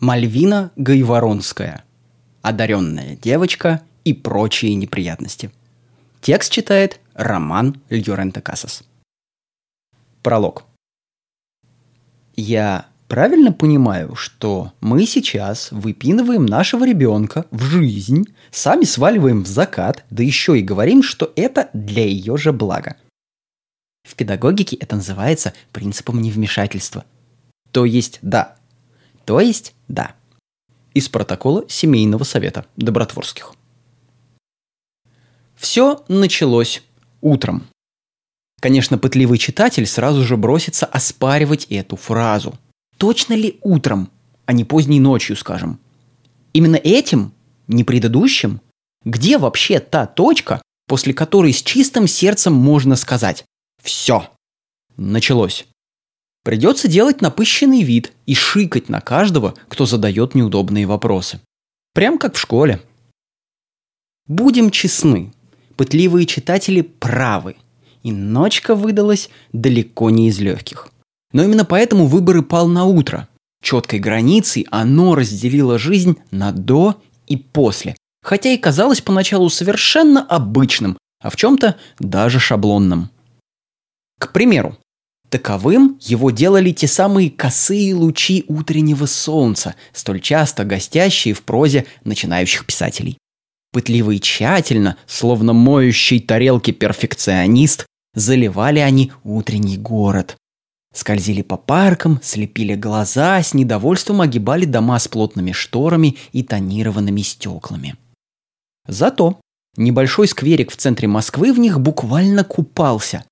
Мальвина Гайворонская. Одаренная девочка и прочие неприятности. Текст читает Роман Льоренто Касас. Пролог. Я правильно понимаю, что мы сейчас выпинываем нашего ребенка в жизнь, сами сваливаем в закат, да еще и говорим, что это для ее же блага. В педагогике это называется принципом невмешательства. То есть да. То есть да. Из протокола семейного совета Добротворских. Все началось утром. Конечно, пытливый читатель сразу же бросится оспаривать эту фразу. Точно ли утром, а не поздней ночью, скажем? Именно этим, не предыдущим? Где вообще та точка, после которой с чистым сердцем можно сказать «Все, началось». Придется делать напыщенный вид и шикать на каждого, кто задает неудобные вопросы. Прям как в школе. Будем честны, пытливые читатели правы, и ночка выдалась далеко не из легких. Но именно поэтому выборы пал на утро. Четкой границей оно разделило жизнь на до и после, хотя и казалось поначалу совершенно обычным, а в чем-то даже шаблонным. К примеру, Таковым его делали те самые косые лучи утреннего солнца, столь часто гостящие в прозе начинающих писателей. Пытливо и тщательно, словно моющий тарелки перфекционист, заливали они утренний город. Скользили по паркам, слепили глаза, с недовольством огибали дома с плотными шторами и тонированными стеклами. Зато небольшой скверик в центре Москвы в них буквально купался,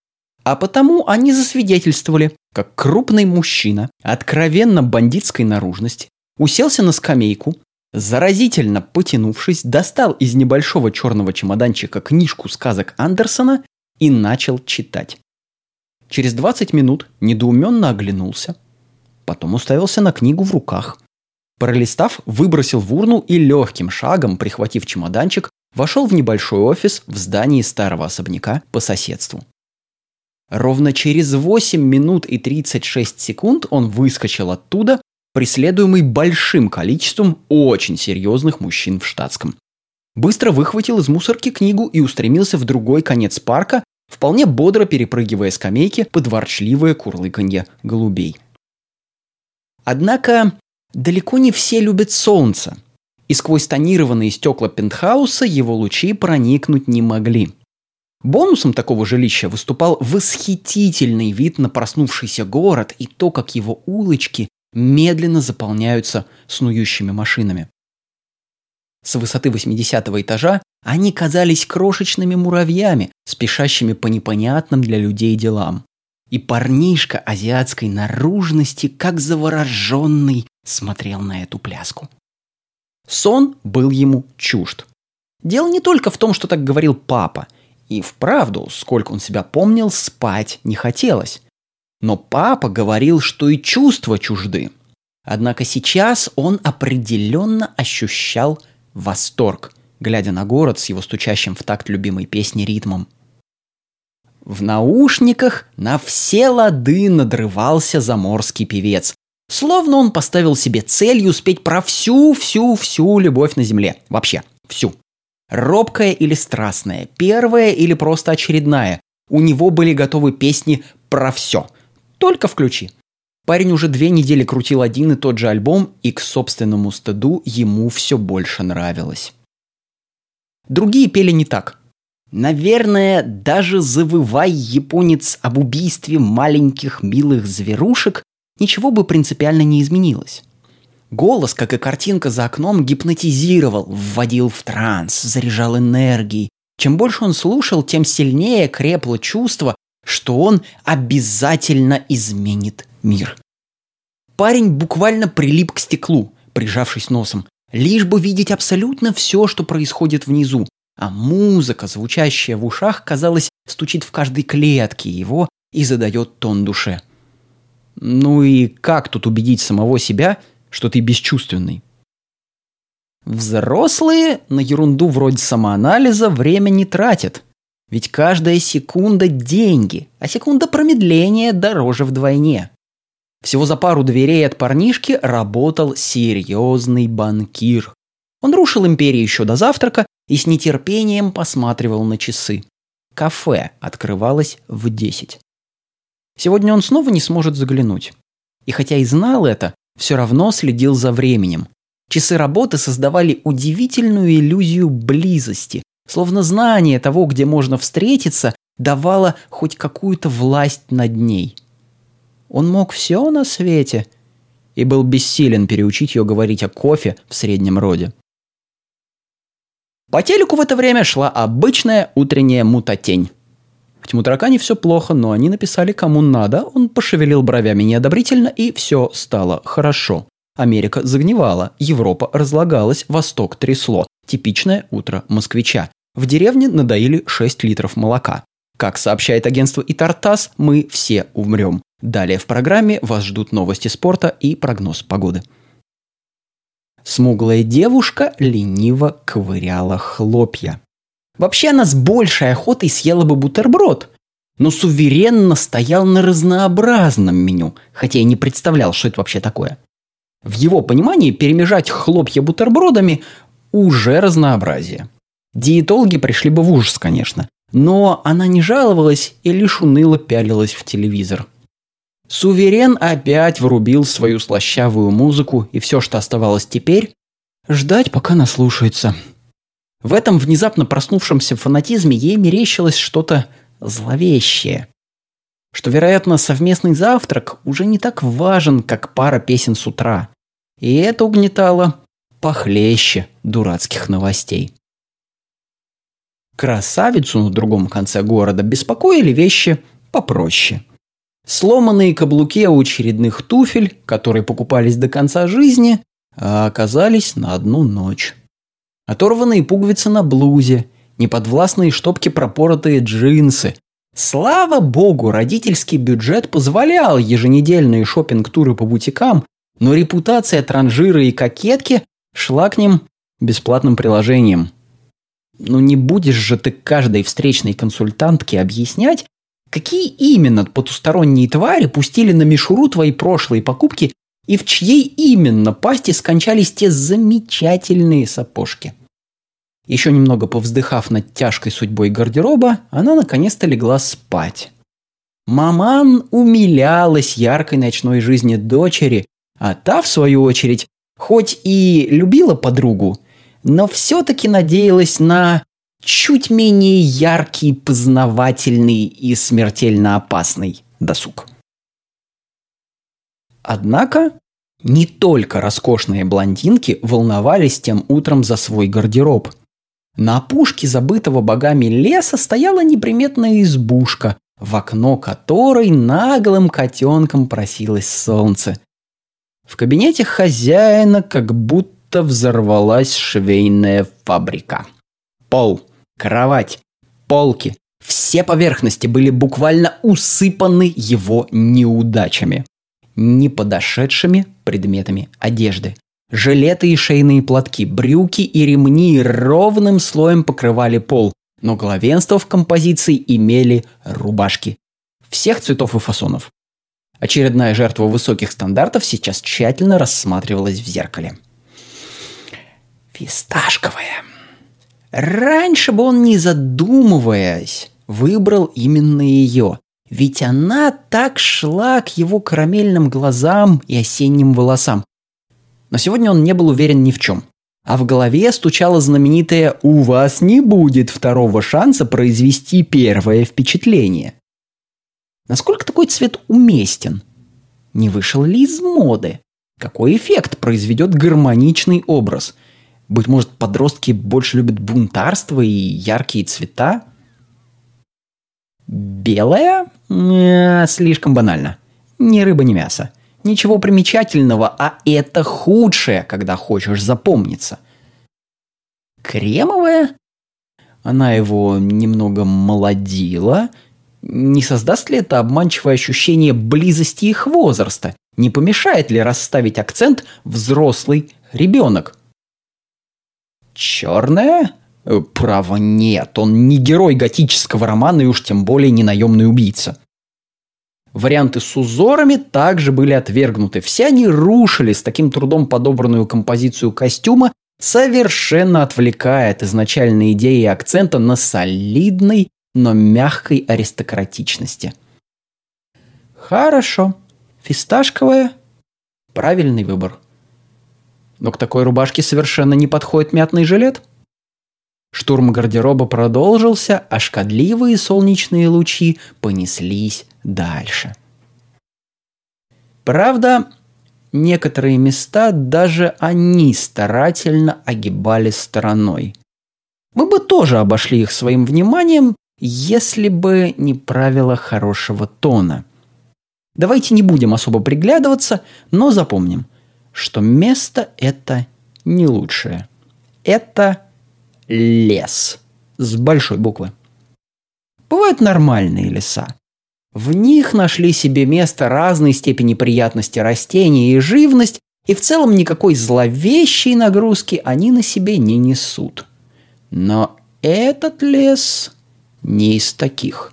а потому они засвидетельствовали, как крупный мужчина, откровенно бандитской наружности, уселся на скамейку, заразительно потянувшись, достал из небольшого черного чемоданчика книжку сказок Андерсона и начал читать. Через 20 минут недоуменно оглянулся, потом уставился на книгу в руках. Пролистав, выбросил в урну и легким шагом, прихватив чемоданчик, вошел в небольшой офис в здании старого особняка по соседству. Ровно через 8 минут и 36 секунд он выскочил оттуда, преследуемый большим количеством очень серьезных мужчин в штатском. Быстро выхватил из мусорки книгу и устремился в другой конец парка, вполне бодро перепрыгивая скамейки под ворчливое курлыканье голубей. Однако далеко не все любят солнце, и сквозь тонированные стекла пентхауса его лучи проникнуть не могли – Бонусом такого жилища выступал восхитительный вид на проснувшийся город и то, как его улочки медленно заполняются снующими машинами. С высоты 80 этажа они казались крошечными муравьями, спешащими по непонятным для людей делам. И парнишка азиатской наружности, как завороженный, смотрел на эту пляску. Сон был ему чужд. Дело не только в том, что так говорил папа – и вправду, сколько он себя помнил, спать не хотелось. Но папа говорил, что и чувства чужды. Однако сейчас он определенно ощущал восторг, глядя на город с его стучащим в такт любимой песни ритмом. В наушниках на все лады надрывался заморский певец. Словно он поставил себе целью спеть про всю-всю-всю любовь на земле. Вообще, всю. Робкая или страстная, первая или просто очередная. У него были готовы песни про все. Только включи. Парень уже две недели крутил один и тот же альбом, и к собственному стыду ему все больше нравилось. Другие пели не так. Наверное, даже завывай японец об убийстве маленьких милых зверушек, ничего бы принципиально не изменилось. Голос, как и картинка за окном, гипнотизировал, вводил в транс, заряжал энергией. Чем больше он слушал, тем сильнее крепло чувство, что он обязательно изменит мир. Парень буквально прилип к стеклу, прижавшись носом, лишь бы видеть абсолютно все, что происходит внизу. А музыка, звучащая в ушах, казалось, стучит в каждой клетке его и задает тон душе. Ну и как тут убедить самого себя, что ты бесчувственный. Взрослые на ерунду вроде самоанализа время не тратят. Ведь каждая секунда – деньги, а секунда промедления дороже вдвойне. Всего за пару дверей от парнишки работал серьезный банкир. Он рушил империю еще до завтрака и с нетерпением посматривал на часы. Кафе открывалось в 10. Сегодня он снова не сможет заглянуть. И хотя и знал это, все равно следил за временем. Часы работы создавали удивительную иллюзию близости, словно знание того, где можно встретиться, давало хоть какую-то власть над ней. Он мог все на свете и был бессилен переучить ее говорить о кофе в среднем роде. По телеку в это время шла обычная утренняя мутатень. В тьму таракане все плохо, но они написали кому надо, он пошевелил бровями неодобрительно, и все стало хорошо. Америка загнивала, Европа разлагалась, Восток трясло. Типичное утро москвича. В деревне надоили 6 литров молока. Как сообщает агентство Итартас, мы все умрем. Далее в программе вас ждут новости спорта и прогноз погоды. Смуглая девушка лениво ковыряла хлопья. Вообще она с большей охотой съела бы бутерброд, но суверенно стоял на разнообразном меню, хотя и не представлял, что это вообще такое. В его понимании перемежать хлопья бутербродами уже разнообразие. Диетологи пришли бы в ужас, конечно, но она не жаловалась и лишь уныло пялилась в телевизор. Суверен опять врубил свою слащавую музыку, и все, что оставалось теперь, ждать, пока наслушается. В этом внезапно проснувшемся фанатизме ей мерещилось что-то зловещее. Что, вероятно, совместный завтрак уже не так важен, как пара песен с утра. И это угнетало похлеще дурацких новостей. Красавицу на другом конце города беспокоили вещи попроще. Сломанные каблуки очередных туфель, которые покупались до конца жизни, а оказались на одну ночь. Оторванные пуговицы на блузе, неподвластные штопки пропоротые джинсы. Слава богу, родительский бюджет позволял еженедельные шопинг туры по бутикам, но репутация транжира и кокетки шла к ним бесплатным приложением. Ну не будешь же ты каждой встречной консультантке объяснять, Какие именно потусторонние твари пустили на мишуру твои прошлые покупки и в чьей именно пасти скончались те замечательные сапожки? Еще немного повздыхав над тяжкой судьбой гардероба, она наконец-то легла спать. Маман умилялась яркой ночной жизни дочери, а та, в свою очередь, хоть и любила подругу, но все-таки надеялась на чуть менее яркий, познавательный и смертельно опасный досуг. Однако не только роскошные блондинки волновались тем утром за свой гардероб. На опушке забытого богами леса стояла неприметная избушка, в окно которой наглым котенком просилось солнце. В кабинете хозяина как будто взорвалась швейная фабрика. Пол, кровать, полки, все поверхности были буквально усыпаны его неудачами. Неподошедшими предметами одежды. Жилеты и шейные платки, брюки и ремни ровным слоем покрывали пол, но главенство в композиции имели рубашки. Всех цветов и фасонов. Очередная жертва высоких стандартов сейчас тщательно рассматривалась в зеркале. Фисташковая. Раньше бы он, не задумываясь, выбрал именно ее. Ведь она так шла к его карамельным глазам и осенним волосам. Но сегодня он не был уверен ни в чем. А в голове стучало знаменитое «У вас не будет второго шанса произвести первое впечатление». Насколько такой цвет уместен? Не вышел ли из моды? Какой эффект произведет гармоничный образ – быть может, подростки больше любят бунтарство и яркие цвета? Белая? Э, слишком банально. Ни рыба, ни мясо. Ничего примечательного, а это худшее, когда хочешь запомниться. Кремовая? Она его немного молодила. Не создаст ли это обманчивое ощущение близости их возраста? Не помешает ли расставить акцент взрослый ребенок? Черная? Э, право нет, он не герой готического романа и уж тем более не наемный убийца. Варианты с узорами также были отвергнуты. Все они рушили с таким трудом подобранную композицию костюма, совершенно отвлекая от изначальной идеи акцента на солидной, но мягкой аристократичности. Хорошо. Фисташковая – правильный выбор. Но к такой рубашке совершенно не подходит мятный жилет. Штурм гардероба продолжился, а шкодливые солнечные лучи понеслись дальше. Правда, некоторые места даже они старательно огибали стороной. Мы бы тоже обошли их своим вниманием, если бы не правило хорошего тона. Давайте не будем особо приглядываться, но запомним, что место это не лучшее. Это лес с большой буквы. Бывают нормальные леса. В них нашли себе место разной степени приятности растения и живность, и в целом никакой зловещей нагрузки они на себе не несут. Но этот лес не из таких.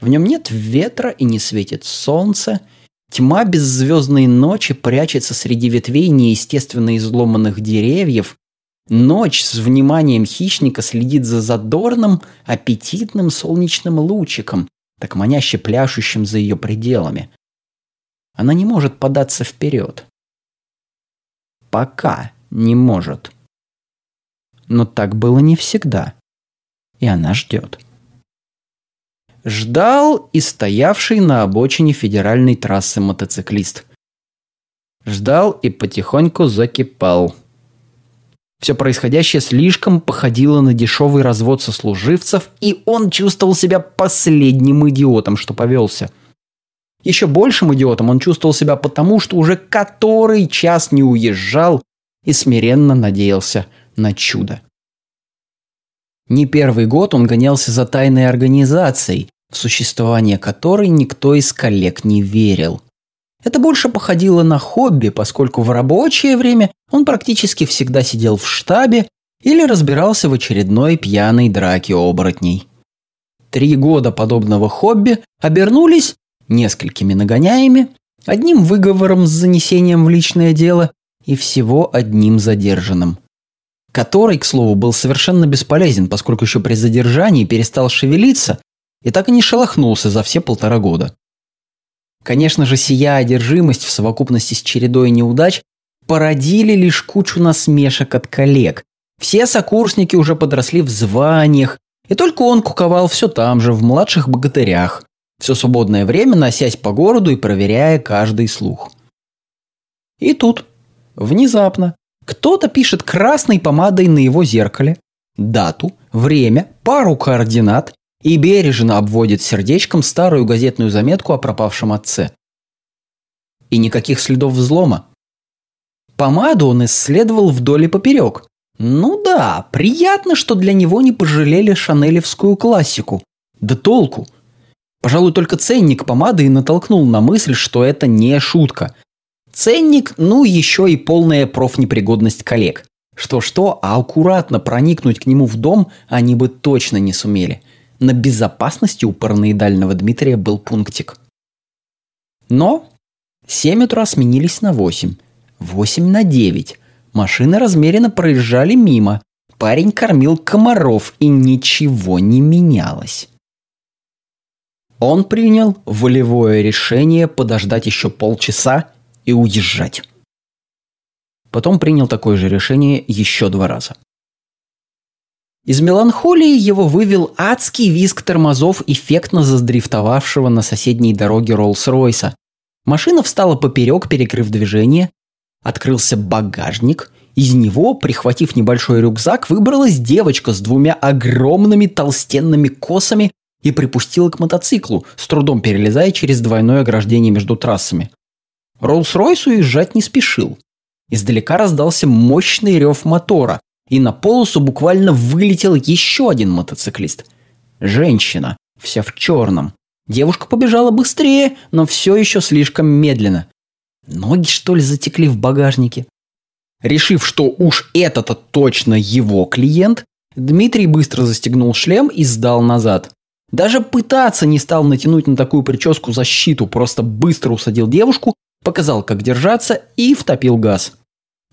В нем нет ветра и не светит солнце. Тьма беззвездной ночи прячется среди ветвей неестественно изломанных деревьев, Ночь с вниманием хищника следит за задорным, аппетитным солнечным лучиком, так маняще пляшущим за ее пределами. Она не может податься вперед. Пока не может. Но так было не всегда. И она ждет. Ждал и стоявший на обочине федеральной трассы мотоциклист. Ждал и потихоньку закипал. Все происходящее слишком походило на дешевый развод сослуживцев, и он чувствовал себя последним идиотом, что повелся. Еще большим идиотом он чувствовал себя потому, что уже который час не уезжал и смиренно надеялся на чудо. Не первый год он гонялся за тайной организацией, в существование которой никто из коллег не верил. Это больше походило на хобби, поскольку в рабочее время он практически всегда сидел в штабе или разбирался в очередной пьяной драке оборотней. Три года подобного хобби обернулись несколькими нагоняями, одним выговором с занесением в личное дело и всего одним задержанным. Который, к слову, был совершенно бесполезен, поскольку еще при задержании перестал шевелиться и так и не шелохнулся за все полтора года. Конечно же, сия одержимость в совокупности с чередой неудач породили лишь кучу насмешек от коллег. Все сокурсники уже подросли в званиях, и только он куковал все там же, в младших богатырях, все свободное время носясь по городу и проверяя каждый слух. И тут, внезапно, кто-то пишет красной помадой на его зеркале дату, время, пару координат и бережно обводит сердечком старую газетную заметку о пропавшем отце. И никаких следов взлома. Помаду он исследовал вдоль и поперек. Ну да, приятно, что для него не пожалели шанелевскую классику. Да толку. Пожалуй, только ценник помады и натолкнул на мысль, что это не шутка. Ценник, ну еще и полная профнепригодность коллег. Что-что, а аккуратно проникнуть к нему в дом они бы точно не сумели – на безопасности у параноидального Дмитрия был пунктик. Но 7 утра сменились на 8, 8 на 9. Машины размеренно проезжали мимо. Парень кормил комаров, и ничего не менялось. Он принял волевое решение подождать еще полчаса и уезжать. Потом принял такое же решение еще два раза. Из меланхолии его вывел адский визг тормозов эффектно заздрифтовавшего на соседней дороге Роллс-Ройса. Машина встала поперек, перекрыв движение. Открылся багажник. Из него, прихватив небольшой рюкзак, выбралась девочка с двумя огромными толстенными косами и припустила к мотоциклу, с трудом перелезая через двойное ограждение между трассами. Роллс-Ройс уезжать не спешил. Издалека раздался мощный рев мотора, и на полосу буквально вылетел еще один мотоциклист. Женщина, вся в черном. Девушка побежала быстрее, но все еще слишком медленно. Ноги, что ли, затекли в багажнике? Решив, что уж это-то точно его клиент, Дмитрий быстро застегнул шлем и сдал назад. Даже пытаться не стал натянуть на такую прическу защиту, просто быстро усадил девушку, показал, как держаться и втопил газ.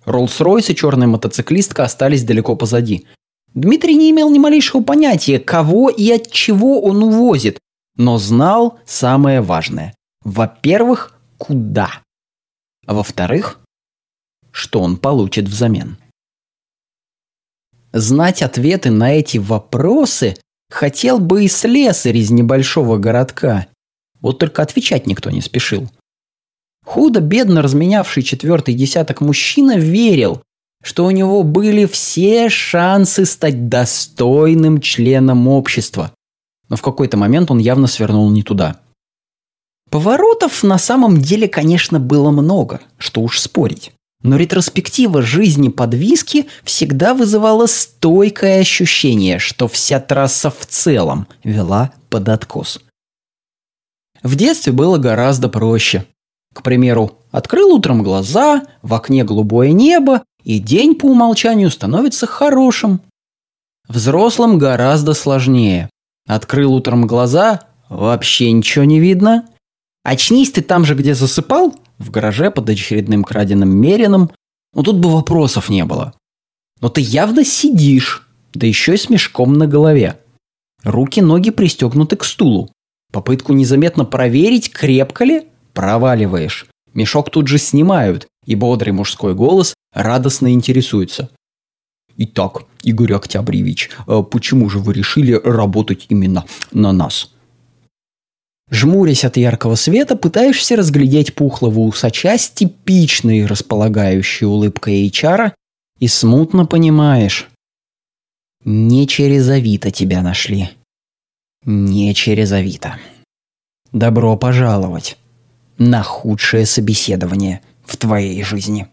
Роллс-Ройс и черная мотоциклистка остались далеко позади. Дмитрий не имел ни малейшего понятия, кого и от чего он увозит, но знал самое важное. Во-первых, куда. А во-вторых, что он получит взамен. Знать ответы на эти вопросы хотел бы и слесарь из небольшого городка. Вот только отвечать никто не спешил. Худо-бедно разменявший четвертый десяток мужчина верил, что у него были все шансы стать достойным членом общества. Но в какой-то момент он явно свернул не туда. Поворотов на самом деле, конечно, было много, что уж спорить. Но ретроспектива жизни под виски всегда вызывала стойкое ощущение, что вся трасса в целом вела под откос. В детстве было гораздо проще. К примеру, открыл утром глаза, в окне голубое небо, и день по умолчанию становится хорошим. Взрослым гораздо сложнее. Открыл утром глаза, вообще ничего не видно. Очнись ты там же, где засыпал, в гараже под очередным краденым мерином, ну тут бы вопросов не было. Но ты явно сидишь, да еще и с мешком на голове. Руки-ноги пристегнуты к стулу. Попытку незаметно проверить, крепко ли, проваливаешь. Мешок тут же снимают, и бодрый мужской голос радостно интересуется. Итак, Игорь Октябревич, а почему же вы решили работать именно на нас? Жмурясь от яркого света, пытаешься разглядеть пухлого усача с типичной располагающей улыбкой HR и смутно понимаешь. Не через Авито тебя нашли. Не через Авито. Добро пожаловать на худшее собеседование в твоей жизни.